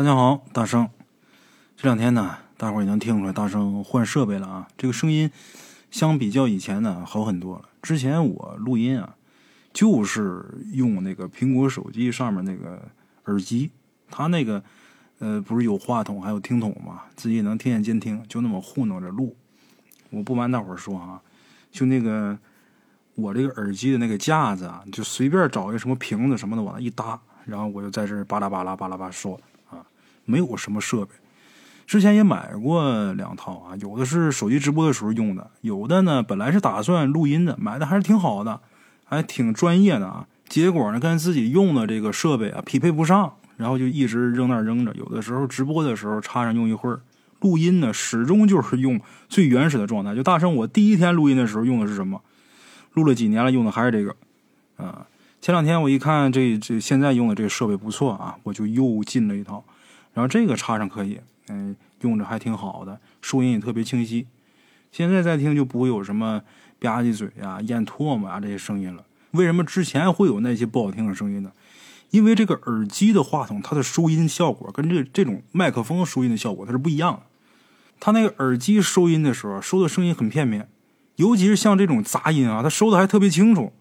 大家好，大圣。这两天呢，大伙儿也能听出来，大圣换设备了啊。这个声音相比较以前呢，好很多了。之前我录音啊，就是用那个苹果手机上面那个耳机，它那个呃不是有话筒还有听筒嘛，自己也能听见监听，就那么糊弄着录。我不瞒大伙儿说啊，就那个我这个耳机的那个架子啊，就随便找一个什么瓶子什么的往那一搭，然后我就在这巴拉巴拉巴拉巴说。没有什么设备，之前也买过两套啊，有的是手机直播的时候用的，有的呢本来是打算录音的，买的还是挺好的，还挺专业的啊。结果呢跟自己用的这个设备啊匹配不上，然后就一直扔那扔着。有的时候直播的时候插上用一会儿，录音呢始终就是用最原始的状态。就大圣我第一天录音的时候用的是什么？录了几年了，用的还是这个。啊，前两天我一看这这现在用的这个设备不错啊，我就又进了一套。然后这个插上可以，嗯，用着还挺好的，收音也特别清晰。现在再听就不会有什么吧唧嘴啊、咽唾沫啊这些声音了。为什么之前会有那些不好听的声音呢？因为这个耳机的话筒，它的收音效果跟这这种麦克风收音的效果它是不一样的。它那个耳机收音的时候，收的声音很片面，尤其是像这种杂音啊，它收的还特别清楚。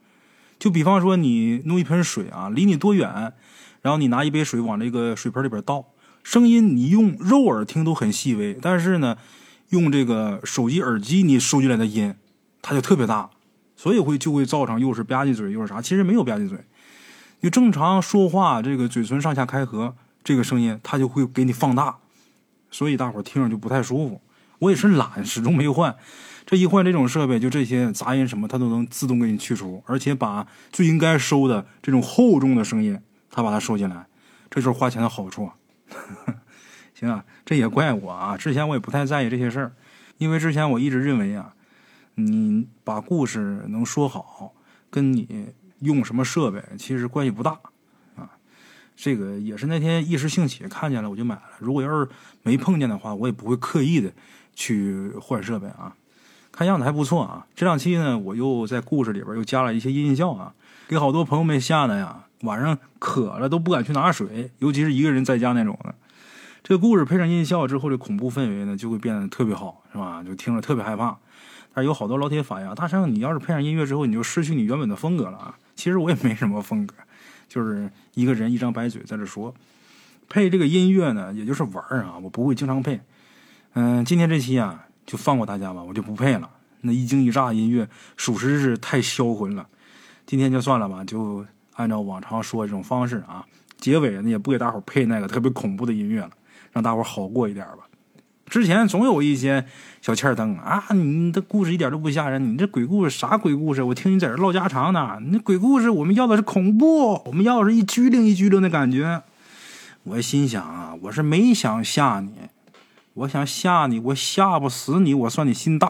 就比方说你弄一盆水啊，离你多远，然后你拿一杯水往这个水盆里边倒。声音你用肉耳听都很细微，但是呢，用这个手机耳机你收进来的音，它就特别大，所以会就会造成又是吧唧嘴又是啥，其实没有吧唧嘴，你正常说话这个嘴唇上下开合，这个声音它就会给你放大，所以大伙听着就不太舒服。我也是懒，始终没换，这一换这种设备，就这些杂音什么它都能自动给你去除，而且把最应该收的这种厚重的声音，它把它收进来，这就是花钱的好处。行啊，这也怪我啊！之前我也不太在意这些事儿，因为之前我一直认为啊，你把故事能说好，跟你用什么设备其实关系不大啊。这个也是那天一时兴起看见了，我就买了。如果要是没碰见的话，我也不会刻意的去换设备啊。看样子还不错啊。这两期呢，我又在故事里边又加了一些音效啊，给好多朋友们吓的呀。晚上渴了都不敢去拿水，尤其是一个人在家那种的。这个故事配上音效之后，这恐怖氛围呢就会变得特别好，是吧？就听着特别害怕。但是有好多老铁反映，大圣，你要是配上音乐之后，你就失去你原本的风格了啊！其实我也没什么风格，就是一个人一张白嘴在这说。配这个音乐呢，也就是玩啊，我不会经常配。嗯，今天这期啊，就放过大家吧，我就不配了。那一惊一乍音乐，属实是太销魂了。今天就算了吧，就。按照往常说这种方式啊，结尾呢也不给大伙配那个特别恐怖的音乐了，让大伙好过一点吧。之前总有一些小欠灯啊，你的故事一点都不吓人，你这鬼故事啥鬼故事？我听你在这唠家常呢。你鬼故事我们要的是恐怖，我们要的是一拘灵一拘灵的感觉。我心想啊，我是没想吓你，我想吓你，我吓不死你，我算你心大。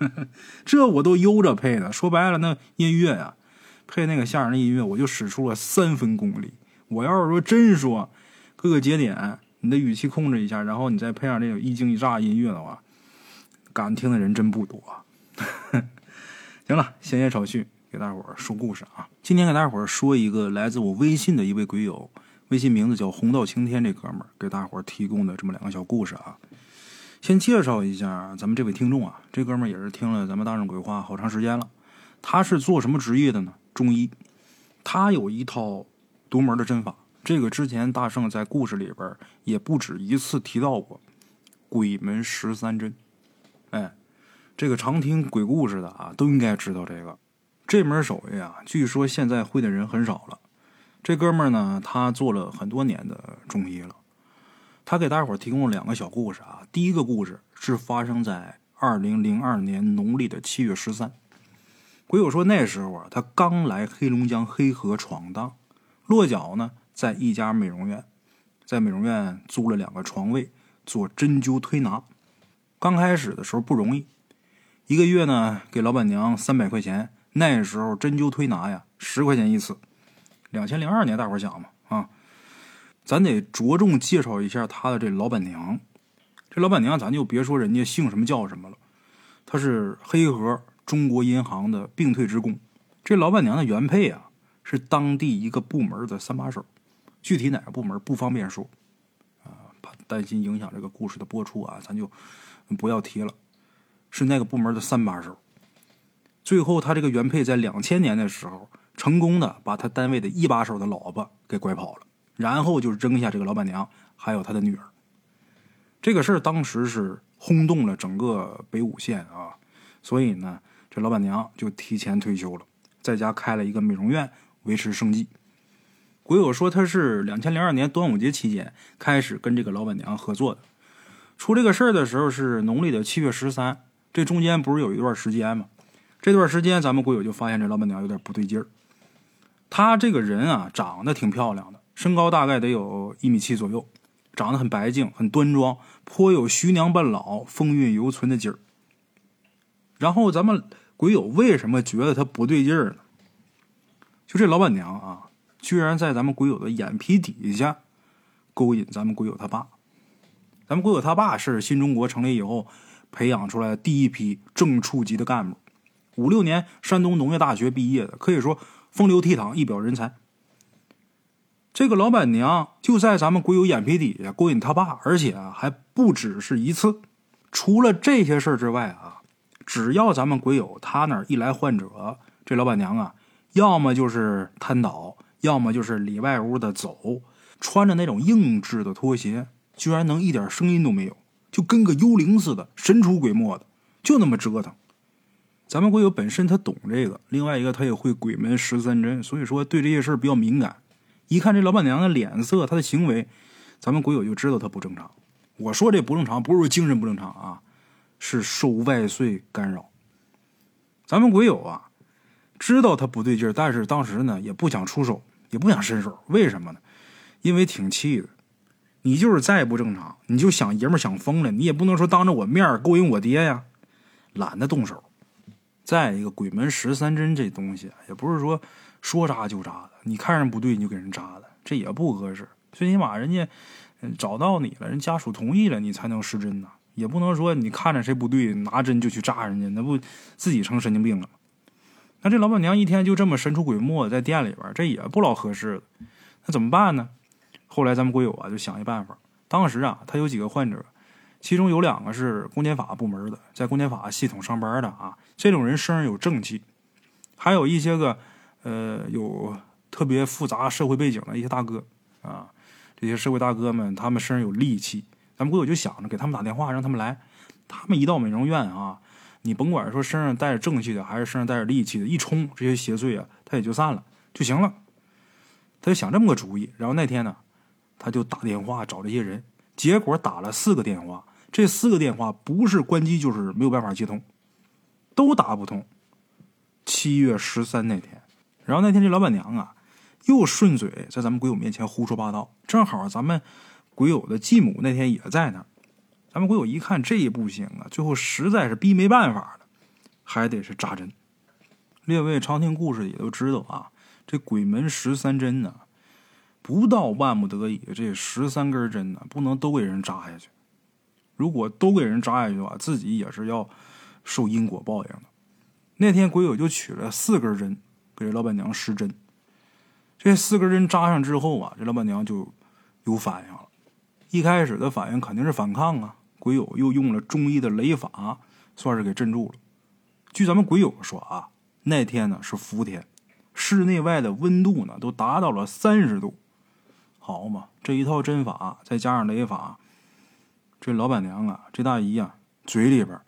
这我都悠着配的，说白了那音乐呀。配那个吓人的音乐，我就使出了三分功力。我要是说真说各个节点，你的语气控制一下，然后你再配上这种一惊一乍音乐的话，敢听的人真不多。行了，闲言少叙，给大伙儿说故事啊。今天给大伙儿说一个来自我微信的一位鬼友，微信名字叫红到青天，这哥们儿给大伙儿提供的这么两个小故事啊。先介绍一下咱们这位听众啊，这哥们儿也是听了咱们大众鬼话好长时间了。他是做什么职业的呢？中医，他有一套独门的针法。这个之前大圣在故事里边也不止一次提到过鬼门十三针。哎，这个常听鬼故事的啊，都应该知道这个这门手艺啊。据说现在会的人很少了。这哥们儿呢，他做了很多年的中医了。他给大伙提供了两个小故事啊。第一个故事是发生在二零零二年农历的七月十三。鬼友说，那时候啊，他刚来黑龙江黑河闯荡，落脚呢在一家美容院，在美容院租了两个床位做针灸推拿。刚开始的时候不容易，一个月呢给老板娘三百块钱。那时候针灸推拿呀，十块钱一次。两千零二年，大伙想嘛啊，咱得着重介绍一下他的这老板娘。这老板娘，咱就别说人家姓什么叫什么了，她是黑河。中国银行的并退职工，这老板娘的原配啊是当地一个部门的三把手，具体哪个部门不方便说啊？怕。担心影响这个故事的播出啊，咱就不要提了。是那个部门的三把手。最后，他这个原配在两千年的时候，成功的把他单位的一把手的老婆给拐跑了，然后就扔下这个老板娘还有他的女儿。这个事儿当时是轰动了整个北五县啊，所以呢，这老板娘就提前退休了，在家开了一个美容院维持生计。鬼友说他是两千零二年端午节期间开始跟这个老板娘合作的，出这个事儿的时候是农历的七月十三，这中间不是有一段时间吗？这段时间，咱们鬼友就发现这老板娘有点不对劲儿。她这个人啊，长得挺漂亮的，身高大概得有一米七左右，长得很白净，很端庄，颇有徐娘半老、风韵犹存的劲儿。然后，咱们鬼友为什么觉得他不对劲儿呢？就这老板娘啊，居然在咱们鬼友的眼皮底下勾引咱们鬼友他爸。咱们鬼友他爸是新中国成立以后培养出来第一批正处级的干部。五六年，山东农业大学毕业的，可以说风流倜傥，一表人才。这个老板娘就在咱们鬼友眼皮底下勾引他爸，而且啊还不只是一次。除了这些事儿之外啊，只要咱们鬼友他那儿一来患者，这老板娘啊，要么就是瘫倒，要么就是里外屋的走，穿着那种硬质的拖鞋，居然能一点声音都没有，就跟个幽灵似的，神出鬼没的，就那么折腾。咱们鬼友本身他懂这个，另外一个他也会鬼门十三针，所以说对这些事儿比较敏感。一看这老板娘的脸色，她的行为，咱们鬼友就知道她不正常。我说这不正常，不是说精神不正常啊，是受外岁干扰。咱们鬼友啊，知道他不对劲儿，但是当时呢也不想出手，也不想伸手，为什么呢？因为挺气的。你就是再不正常，你就想爷们想疯了，你也不能说当着我面勾引我爹呀，懒得动手。再一个，鬼门十三针这东西也不是说说扎就扎的，你看人不对你就给人扎的，这也不合适。最起码人家找到你了，人家属同意了，你才能施针呐。也不能说你看着谁不对，拿针就去扎人家，那不自己成神经病了？那这老板娘一天就这么神出鬼没在店里边，这也不老合适的。那怎么办呢？后来咱们鬼友啊就想一办法。当时啊，他有几个患者。其中有两个是公检法部门的，在公检法系统上班的啊，这种人身上有正气；还有一些个，呃，有特别复杂社会背景的一些大哥啊，这些社会大哥们，他们身上有戾气。咱们鬼友就想着给他们打电话，让他们来。他们一到美容院啊，你甭管说身上带着正气的，还是身上带着戾气的，一冲这些邪祟啊，他也就散了就行了。他就想这么个主意。然后那天呢，他就打电话找这些人，结果打了四个电话。这四个电话不是关机就是没有办法接通，都打不通。七月十三那天，然后那天这老板娘啊，又顺嘴在咱们鬼友面前胡说八道。正好咱们鬼友的继母那天也在那儿咱们鬼友一看这也不行啊，最后实在是逼没办法了，还得是扎针。列位常听故事也都知道啊，这鬼门十三针呢，不到万不得已，这十三根针呢，不能都给人扎下去。如果都给人扎下去的话，自己也是要受因果报应的。那天鬼友就取了四根针给这老板娘施针，这四根针扎上之后啊，这老板娘就有反应了。一开始的反应肯定是反抗啊，鬼友又用了中医的雷法，算是给镇住了。据咱们鬼友说啊，那天呢是伏天，室内外的温度呢都达到了三十度。好嘛，这一套针法再加上雷法。这老板娘啊，这大姨啊，嘴里边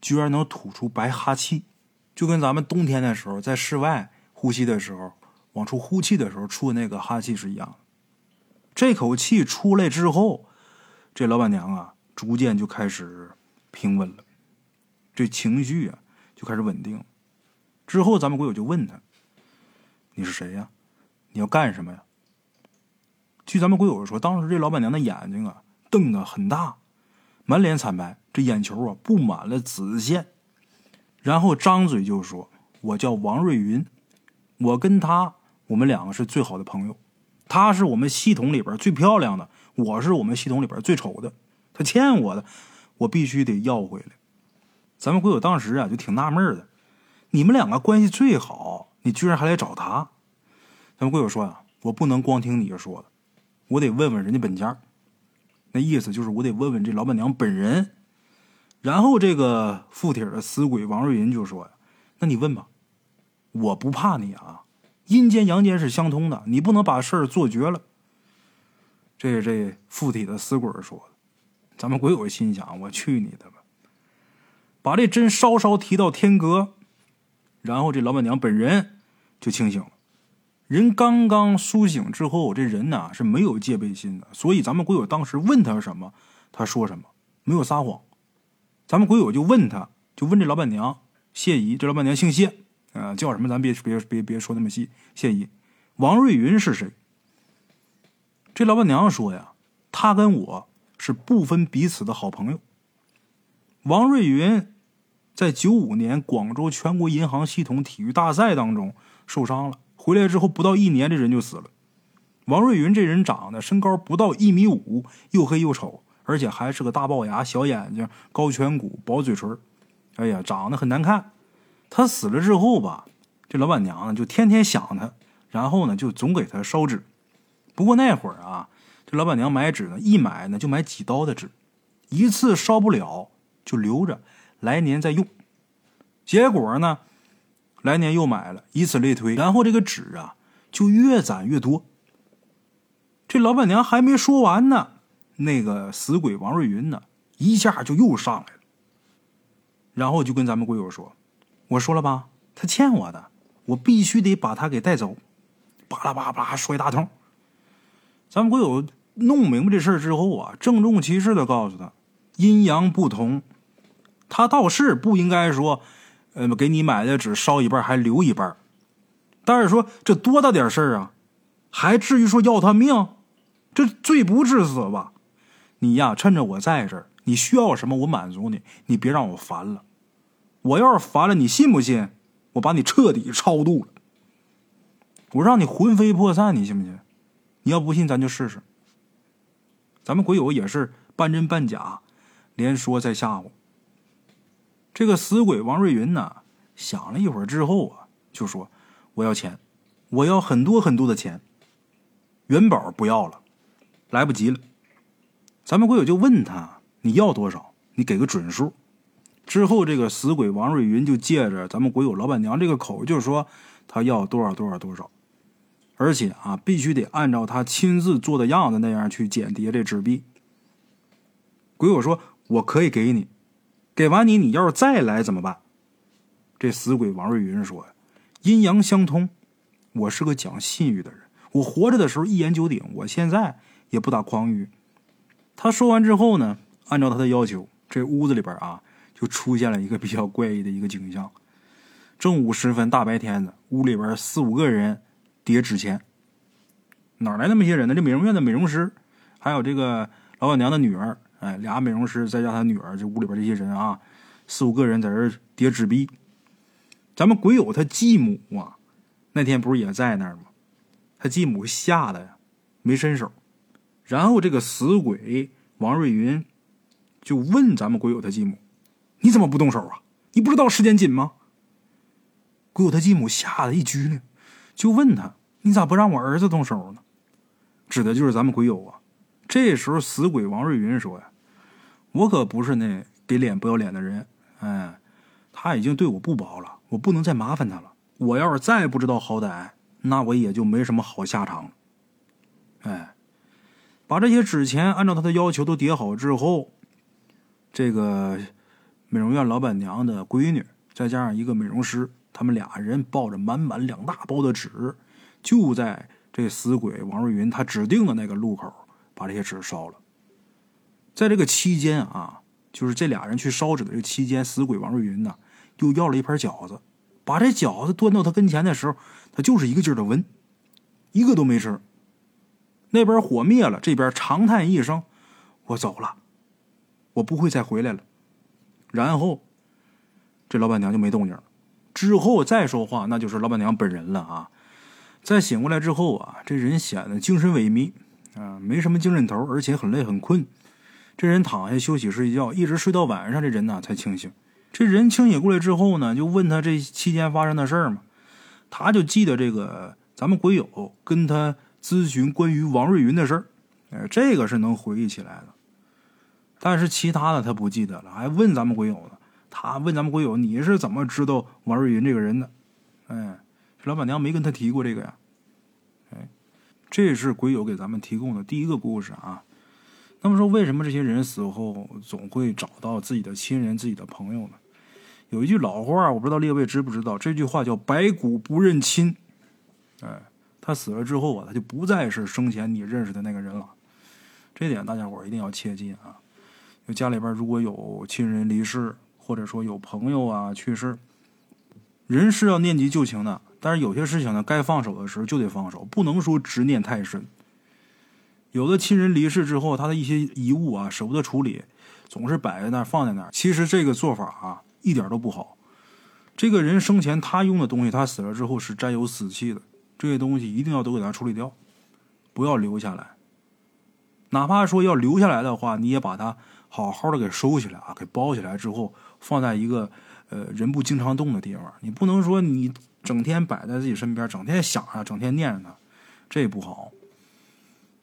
居然能吐出白哈气，就跟咱们冬天的时候在室外呼吸的时候往出呼气的时候出那个哈气是一样的。这口气出来之后，这老板娘啊，逐渐就开始平稳了，这情绪啊就开始稳定。之后，咱们鬼友就问他：“你是谁呀？你要干什么呀？”据咱们鬼友说，当时这老板娘的眼睛啊瞪得很大。满脸惨白，这眼球啊布满了紫线，然后张嘴就说：“我叫王瑞云，我跟他，我们两个是最好的朋友。他是我们系统里边最漂亮的，我是我们系统里边最丑的。他欠我的，我必须得要回来。”咱们鬼友当时啊就挺纳闷的，你们两个关系最好，你居然还来找他？咱们鬼友说啊，我不能光听你说的，我得问问人家本家。那意思就是我得问问这老板娘本人。然后这个附体的死鬼王瑞云就说：“呀，那你问吧，我不怕你啊，阴间阳间是相通的，你不能把事儿做绝了。”这是这附体的死鬼说的。咱们鬼友心想：“我去你的吧！”把这针稍稍提到天格，然后这老板娘本人就清醒了。人刚刚苏醒之后，这人呢是没有戒备心的，所以咱们鬼友当时问他什么，他说什么，没有撒谎。咱们鬼友就问他，就问这老板娘谢姨，这老板娘姓谢，啊，叫什么？咱别别别别说那么细。谢姨，王瑞云是谁？这老板娘说呀，她跟我是不分彼此的好朋友。王瑞云在九五年广州全国银行系统体育大赛当中受伤了，回来之后不到一年，这人就死了。王瑞云这人长得身高不到一米五，又黑又丑。而且还是个大龅牙、小眼睛、高颧骨、薄嘴唇，哎呀，长得很难看。他死了之后吧，这老板娘呢就天天想他，然后呢就总给他烧纸。不过那会儿啊，这老板娘买纸呢，一买呢就买几刀的纸，一次烧不了就留着，来年再用。结果呢，来年又买了，以此类推，然后这个纸啊就越攒越多。这老板娘还没说完呢。那个死鬼王瑞云呢，一下就又上来了，然后就跟咱们鬼友说：“我说了吧，他欠我的，我必须得把他给带走。”巴拉巴拉说一大通。咱们鬼友弄明白这事儿之后啊，郑重其事的告诉他：“阴阳不同，他倒是不应该说，呃，给你买的纸烧一半还留一半，但是说这多大点事儿啊，还至于说要他命？这罪不至死吧？”你呀，趁着我在这儿，你需要什么我满足你，你别让我烦了。我要是烦了，你信不信？我把你彻底超度了，我让你魂飞魄散，你信不信？你要不信，咱就试试。咱们鬼友也是半真半假，连说再吓唬。这个死鬼王瑞云呢，想了一会儿之后啊，就说：“我要钱，我要很多很多的钱。元宝不要了，来不及了。”咱们鬼友就问他：“你要多少？你给个准数。”之后，这个死鬼王瑞云就借着咱们鬼友老板娘这个口，就说他要多少多少多少，而且啊，必须得按照他亲自做的样子那样去剪叠这纸币。鬼友说：“我可以给你，给完你，你要是再来怎么办？”这死鬼王瑞云说：“阴阳相通，我是个讲信誉的人，我活着的时候一言九鼎，我现在也不打诳语。”他说完之后呢，按照他的要求，这屋子里边啊，就出现了一个比较怪异的一个景象。正午时分，大白天的，屋里边四五个人叠纸钱。哪来那么些人呢？这美容院的美容师，还有这个老板娘的女儿，哎，俩美容师再加他女儿，这屋里边这些人啊，四五个人在这叠纸币。咱们鬼友他继母啊，那天不是也在那儿吗？他继母吓得呀，没伸手。然后这个死鬼王瑞云就问咱们鬼友他继母：“你怎么不动手啊？你不知道时间紧吗？”鬼友他继母吓得一激灵，就问他：“你咋不让我儿子动手呢？”指的就是咱们鬼友啊。这时候死鬼王瑞云说：“呀，我可不是那给脸不要脸的人。哎，他已经对我不薄了，我不能再麻烦他了。我要是再不知道好歹，那我也就没什么好下场了。”哎。把这些纸钱按照他的要求都叠好之后，这个美容院老板娘的闺女再加上一个美容师，他们俩人抱着满满两大包的纸，就在这死鬼王瑞云他指定的那个路口把这些纸烧了。在这个期间啊，就是这俩人去烧纸的这个期间，死鬼王瑞云呢又要了一盘饺子，把这饺子端到他跟前的时候，他就是一个劲儿的闻，一个都没吃。那边火灭了，这边长叹一声：“我走了，我不会再回来了。”然后，这老板娘就没动静了。之后再说话，那就是老板娘本人了啊！再醒过来之后啊，这人显得精神萎靡啊，没什么精神头，而且很累很困。这人躺下休息睡觉，一直睡到晚上，这人呢才清醒。这人清醒过来之后呢，就问他这期间发生的事儿嘛，他就记得这个咱们鬼友跟他。咨询关于王瑞云的事儿，哎，这个是能回忆起来的。但是其他的他不记得了，还问咱们鬼友呢。他问咱们鬼友：“你是怎么知道王瑞云这个人的？”哎，老板娘没跟他提过这个呀。哎，这是鬼友给咱们提供的第一个故事啊。那么说，为什么这些人死后总会找到自己的亲人、自己的朋友呢？有一句老话，我不知道列位知不知道，这句话叫“白骨不认亲”。哎，他死了之后啊，他就不再是生前你认识的那个人了。这点大家伙一定要切记啊！就家里边如果有亲人离世，或者说有朋友啊去世，人是要念及旧情的，但是有些事情呢，该放手的时候就得放手，不能说执念太深。有的亲人离世之后，他的一些遗物啊舍不得处理，总是摆在那儿放在那儿。其实这个做法啊一点都不好。这个人生前他用的东西，他死了之后是沾有死气的，这些东西一定要都给他处理掉，不要留下来。哪怕说要留下来的话，你也把它好好的给收起来啊，给包起来之后。放在一个呃人不经常动的地方，你不能说你整天摆在自己身边，整天想着，整天念着它，这也不好。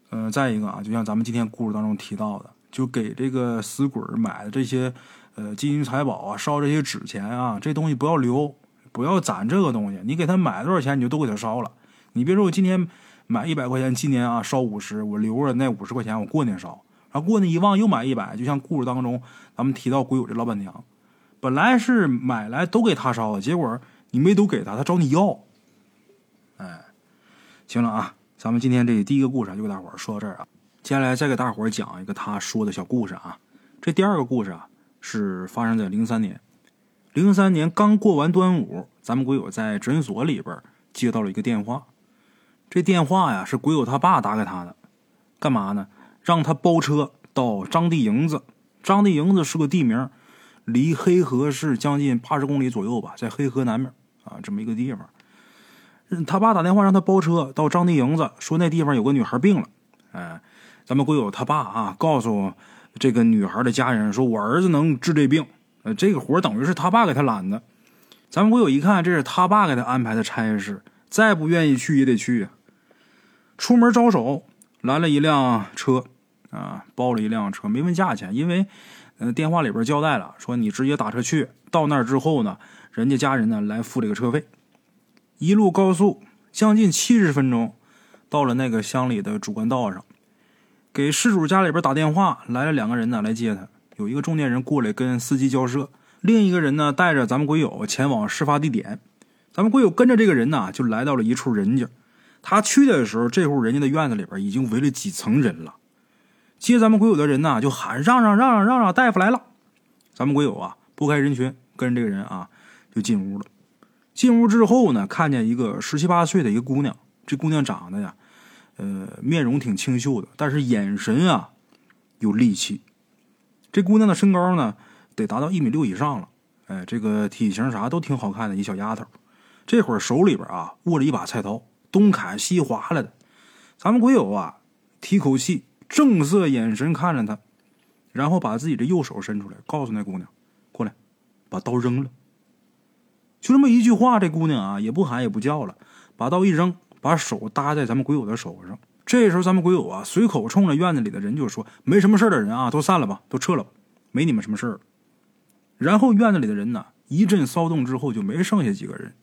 嗯，再一个啊，就像咱们今天故事当中提到的，就给这个死鬼买的这些呃金银财宝啊，烧这些纸钱啊，这东西不要留，不要攒这个东西。你给他买多少钱，你就都给他烧了。你别说我今天买一百块钱，今年啊烧五十，我留着那五十块钱，我过年烧，然后过年一忘又买一百。就像故事当中咱们提到鬼友这老板娘。本来是买来都给他烧，结果你没都给他，他找你要。哎，行了啊，咱们今天这第一个故事就给大伙儿说到这儿啊。接下来再给大伙儿讲一个他说的小故事啊。这第二个故事啊是发生在零三年，零三年刚过完端午，咱们鬼友在诊所里边接到了一个电话。这电话呀是鬼友他爸打给他的，干嘛呢？让他包车到张地营子。张地营子是个地名。离黑河市将近八十公里左右吧，在黑河南面啊，这么一个地方。他爸打电话让他包车到张地营子，说那地方有个女孩病了。哎，咱们鬼友他爸啊，告诉这个女孩的家人说：“我儿子能治这病。”呃，这个活等于是他爸给他揽的。咱们鬼友一看，这是他爸给他安排的差事，再不愿意去也得去。出门招手，来了一辆车啊，包了一辆车，没问价钱，因为。嗯，电话里边交代了，说你直接打车去，到那儿之后呢，人家家人呢来付这个车费。一路高速，将近七十分钟，到了那个乡里的主干道上，给失主家里边打电话，来了两个人呢来接他。有一个中年人过来跟司机交涉，另一个人呢带着咱们鬼友前往事发地点。咱们鬼友跟着这个人呢，就来到了一处人家。他去的时候，这户人家的院子里边已经围了几层人了。接咱们鬼友的人呢，就喊让让让让让让，大夫来了。咱们鬼友啊，拨开人群，跟这个人啊，就进屋了。进屋之后呢，看见一个十七八岁的一个姑娘。这姑娘长得呀，呃，面容挺清秀的，但是眼神啊，有戾气。这姑娘的身高呢，得达到一米六以上了。哎，这个体型啥都挺好看的，一小丫头。这会儿手里边啊，握着一把菜刀，东砍西划来的。咱们鬼友啊，提口气。正色眼神看着他，然后把自己的右手伸出来，告诉那姑娘：“过来，把刀扔了。”就这么一句话，这姑娘啊也不喊也不叫了，把刀一扔，把手搭在咱们鬼友的手上。这时候，咱们鬼友啊随口冲着院子里的人就说：“没什么事的人啊，都散了吧，都撤了吧，没你们什么事儿。”然后院子里的人呢一阵骚动之后，就没剩下几个人。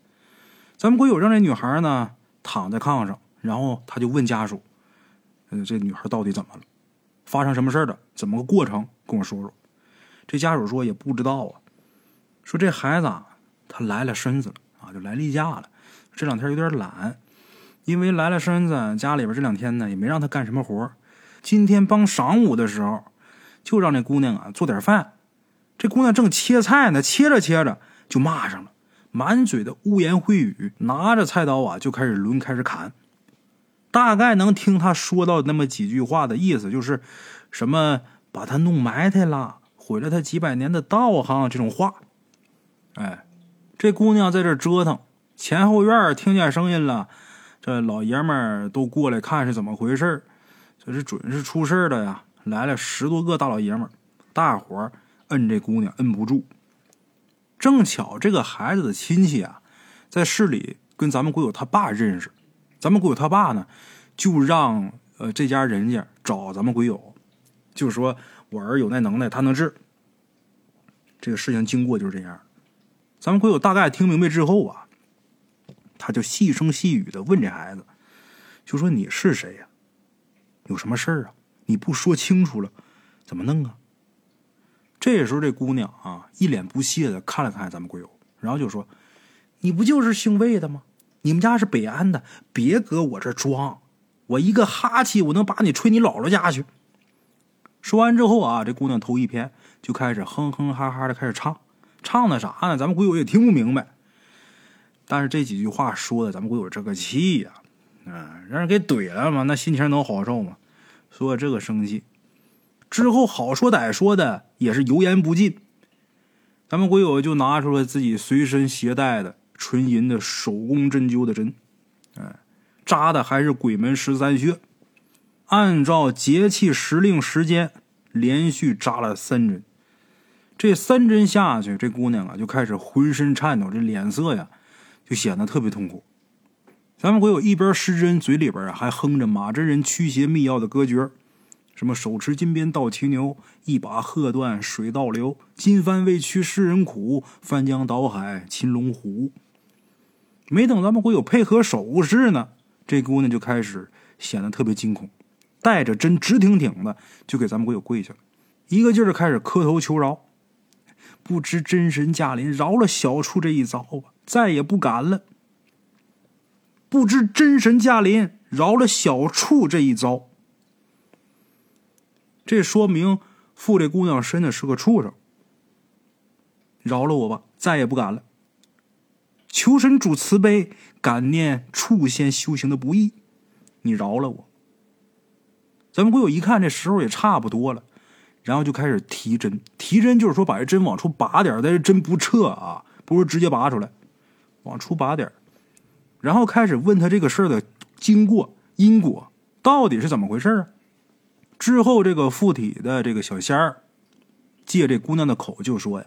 咱们鬼友让这女孩呢躺在炕上，然后他就问家属。这女孩到底怎么了？发生什么事了？怎么个过程？跟我说说。这家属说也不知道啊。说这孩子啊，他来了身子了啊，就来例假了。这两天有点懒，因为来了身子，家里边这两天呢也没让他干什么活。今天帮晌午的时候，就让那姑娘啊做点饭。这姑娘正切菜呢，切着切着就骂上了，满嘴的污言秽语，拿着菜刀啊就开始抡，开始砍。大概能听他说到那么几句话的意思，就是什么把他弄埋汰了，毁了他几百年的道行这种话。哎，这姑娘在这折腾，前后院听见声音了，这老爷们都过来看是怎么回事这是准是出事了呀！来了十多个大老爷们大伙摁这姑娘摁不住。正巧这个孩子的亲戚啊，在市里跟咱们鬼友他爸认识。咱们鬼友他爸呢，就让呃这家人家找咱们鬼友，就是说我儿有那能耐，他能治。这个事情经过就是这样。咱们鬼友大概听明白之后啊，他就细声细语的问这孩子，就说你是谁呀？有什么事儿啊？你不说清楚了，怎么弄啊？这时候这姑娘啊，一脸不屑的看了看咱们鬼友，然后就说：“你不就是姓魏的吗？你们家是北安的，别搁我这装。我一个哈气，我能把你吹你姥姥家去。”说完之后啊，这姑娘头一偏，就开始哼哼哈哈的开始唱。唱的啥呢？咱们鬼友也听不明白。但是这几句话说的，咱们鬼友这个气呀，啊，让人给怼了嘛，那心情能好受吗？说这个生气之后，好说歹说的也是油盐不进。咱们鬼友就拿出了自己随身携带的纯银的手工针灸的针，哎，扎的还是鬼门十三穴，按照节气时令时间连续扎了三针。这三针下去，这姑娘啊就开始浑身颤抖，这脸色呀就显得特别痛苦。咱们鬼友一边施针，嘴里边啊还哼着马真人驱邪秘药的歌诀什么手持金鞭倒骑牛，一把鹤断水倒流，金帆未驱世人苦，翻江倒海擒龙虎。没等咱们鬼友配合手势呢，这姑娘就开始显得特别惊恐，带着针直挺挺的就给咱们鬼友跪下了，一个劲儿开始磕头求饶。不知真神驾临，饶了小处这一遭吧，再也不敢了。不知真神驾临，饶了小处这一遭。这说明附这姑娘身的是个畜生。饶了我吧，再也不敢了。求神主慈悲，感念畜仙修行的不易，你饶了我。咱们鬼友一看，这时候也差不多了。然后就开始提针，提针就是说把这针往出拔点但是针不撤啊，不是直接拔出来，往出拔点然后开始问他这个事儿的经过、因果到底是怎么回事啊？之后这个附体的这个小仙儿借这姑娘的口就说呀，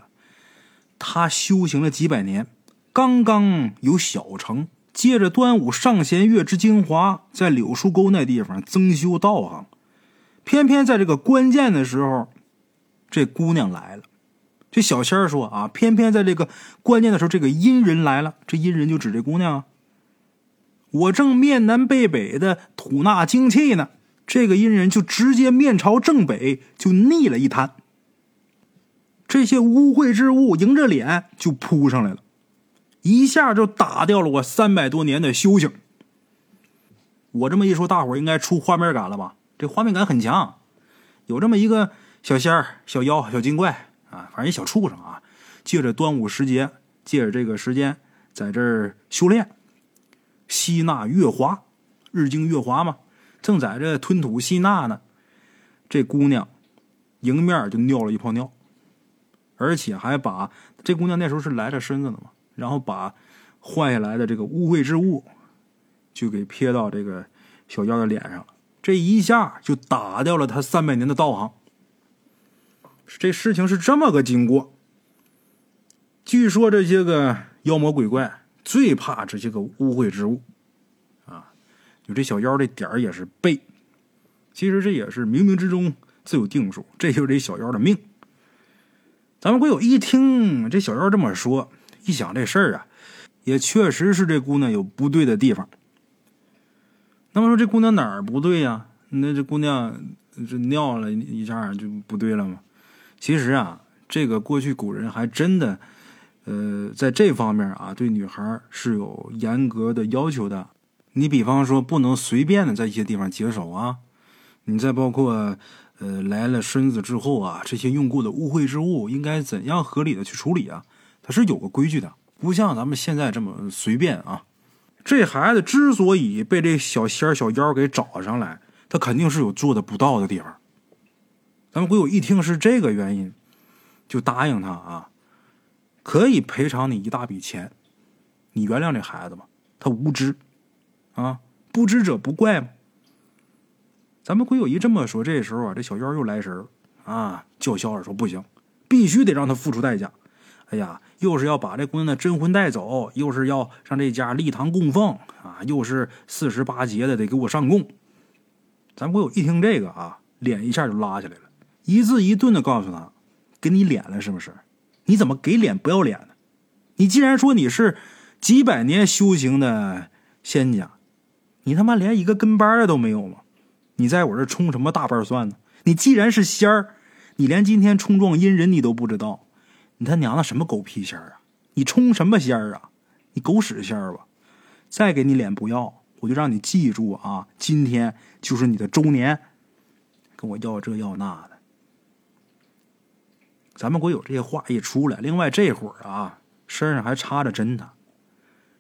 他修行了几百年，刚刚有小成，借着端午上弦月之精华，在柳树沟那地方增修道行。偏偏在这个关键的时候，这姑娘来了。这小仙儿说：“啊，偏偏在这个关键的时候，这个阴人来了。这阴人就指这姑娘啊。我正面南背北的吐纳精气呢，这个阴人就直接面朝正北就逆了一滩。这些污秽之物迎着脸就扑上来了，一下就打掉了我三百多年的修行。我这么一说，大伙儿应该出画面感了吧？”这画面感很强，有这么一个小仙儿、小妖、小精怪啊，反正一小畜生啊，借着端午时节，借着这个时间，在这儿修炼，吸纳月华，日精月华嘛，正在这吞吐吸纳呢。这姑娘迎面就尿了一泡尿，而且还把这姑娘那时候是来着身子的嘛，然后把换下来的这个污秽之物就给撇到这个小妖的脸上了。这一下就打掉了他三百年的道行。这事情是这么个经过。据说这些个妖魔鬼怪最怕这些个污秽之物，啊，就这小妖这点儿也是背。其实这也是冥冥之中自有定数，这就是这小妖的命。咱们鬼友一听这小妖这么说，一想这事儿啊，也确实是这姑娘有不对的地方。那么说这姑娘哪儿不对呀？那这姑娘这尿了一下就不对了吗？其实啊，这个过去古人还真的，呃，在这方面啊，对女孩是有严格的要求的。你比方说，不能随便的在一些地方解手啊。你再包括，呃，来了身子之后啊，这些用过的污秽之物应该怎样合理的去处理啊？它是有个规矩的，不像咱们现在这么随便啊。这孩子之所以被这小仙儿、小妖给找上来，他肯定是有做的不到的地方。咱们鬼友一听是这个原因，就答应他啊，可以赔偿你一大笔钱，你原谅这孩子吧，他无知，啊，不知者不怪嘛。咱们鬼友一这么说，这时候啊，这小妖又来神啊，叫嚣着说不行，必须得让他付出代价。哎呀，又是要把这姑娘的真魂带走，又是要上这家立堂供奉啊，又是四十八节的得给我上供。咱鬼友一听这个啊，脸一下就拉下来了，一字一顿的告诉他：“给你脸了是不是？你怎么给脸不要脸呢？你既然说你是几百年修行的仙家，你他妈连一个跟班的都没有吗？你在我这充什么大瓣蒜呢？你既然是仙儿，你连今天冲撞阴人你都不知道，你他娘的什么狗屁仙儿啊！你冲什么仙儿啊？你狗屎仙儿吧！再给你脸不要，我就让你记住啊！今天就是你的周年，跟我要这要那的。”咱们国有这些话一出来，另外这会儿啊，身上还插着针呢，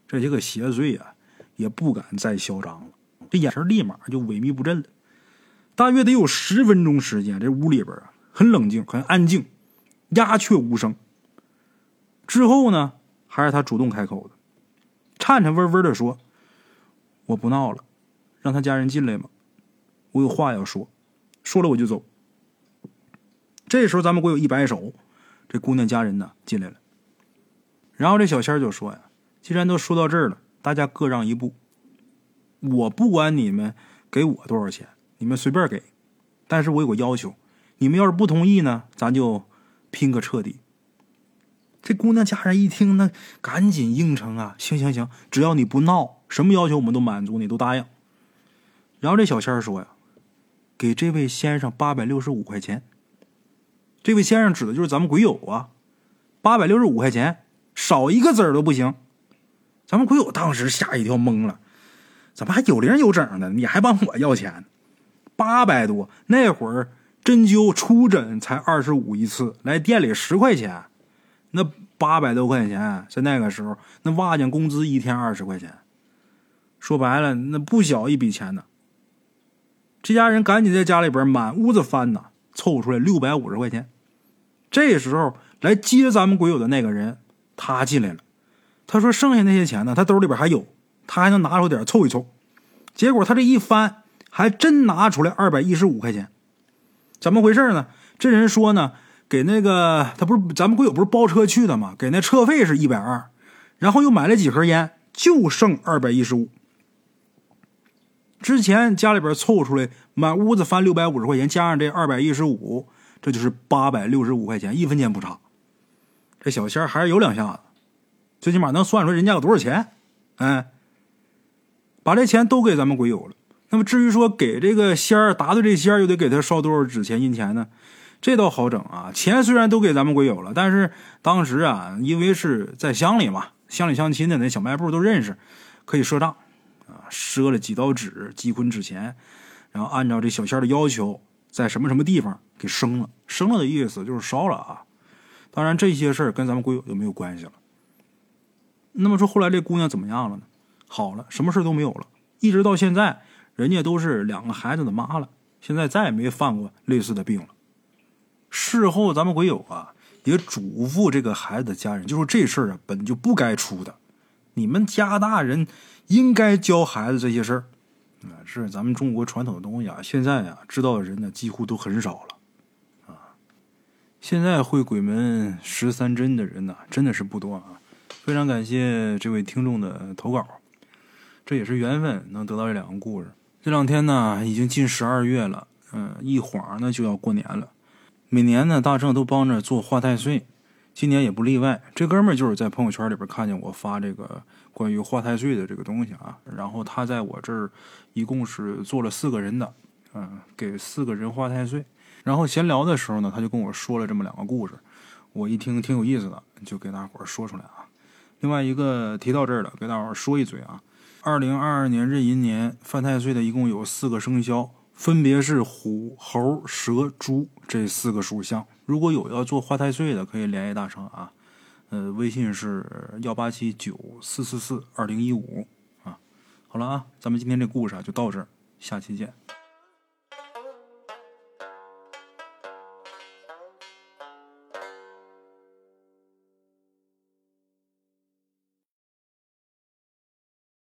这些个邪祟啊，也不敢再嚣张了，这眼神立马就萎靡不振了。大约得有十分钟时间，这屋里边啊很冷静，很安静，鸦雀无声。之后呢，还是他主动开口的，颤颤巍巍的说：“我不闹了，让他家人进来吧，我有话要说，说了我就走。”这时候，咱们国有一摆手，这姑娘家人呢进来了。然后这小仙就说呀：“既然都说到这儿了，大家各让一步。我不管你们给我多少钱，你们随便给。但是我有个要求，你们要是不同意呢，咱就拼个彻底。”这姑娘家人一听，那赶紧应承啊：“行行行，只要你不闹，什么要求我们都满足你，都答应。”然后这小仙儿说呀：“给这位先生八百六十五块钱。”这位先生指的就是咱们鬼友啊，八百六十五块钱，少一个子儿都不行。咱们鬼友当时吓一跳，懵了，怎么还有零有整的？你还帮我要钱？八百多，那会儿针灸出诊才二十五一次，来店里十块钱，那八百多块钱，在那个时候，那瓦匠工资一天二十块钱，说白了，那不小一笔钱呢。这家人赶紧在家里边满屋子翻呐。凑出来六百五十块钱，这时候来接咱们鬼友的那个人，他进来了。他说：“剩下那些钱呢？他兜里边还有，他还能拿出点凑一凑。”结果他这一翻，还真拿出来二百一十五块钱。怎么回事呢？这人说呢，给那个他不是咱们鬼友不是包车去的吗？给那车费是一百二，然后又买了几盒烟，就剩二百一十五。之前家里边凑出来满屋子翻六百五十块钱，加上这二百一十五，这就是八百六十五块钱，一分钱不差。这小仙儿还是有两下子，最起码能算出人家有多少钱。哎，把这钱都给咱们鬼友了。那么至于说给这个仙儿答对这仙儿又得给他烧多少纸钱银钱呢？这倒好整啊。钱虽然都给咱们鬼友了，但是当时啊，因为是在乡里嘛，乡里乡亲的那小卖部都认识，可以赊账。啊，赊了几刀纸，几捆纸钱，然后按照这小仙的要求，在什么什么地方给生了。生了的意思就是烧了啊。当然，这些事儿跟咱们鬼友就没有关系了。那么说，后来这姑娘怎么样了呢？好了，什么事都没有了，一直到现在，人家都是两个孩子的妈了，现在再也没犯过类似的病了。事后，咱们鬼友啊也嘱咐这个孩子的家人，就说这事儿啊本就不该出的，你们家大人。应该教孩子这些事儿，啊，是咱们中国传统的东西啊。现在啊，知道的人呢几乎都很少了，啊，现在会鬼门十三针的人呢真的是不多啊。非常感谢这位听众的投稿，这也是缘分能得到这两个故事。这两天呢已经近十二月了，嗯，一晃呢就要过年了。每年呢大圣都帮着做化太岁，今年也不例外。这哥们儿就是在朋友圈里边看见我发这个。关于化太岁的这个东西啊，然后他在我这儿一共是做了四个人的，嗯，给四个人化太岁。然后闲聊的时候呢，他就跟我说了这么两个故事，我一听挺有意思的，就给大伙儿说出来啊。另外一个提到这儿了，给大伙儿说一嘴啊。二零二二年壬寅年犯太岁的一共有四个生肖，分别是虎、猴、蛇、猪这四个属相。如果有要做化太岁的，可以联系大成啊。呃，微信是幺八七九四四四二零一五啊。好了啊，咱们今天这故事啊就到这儿，下期见。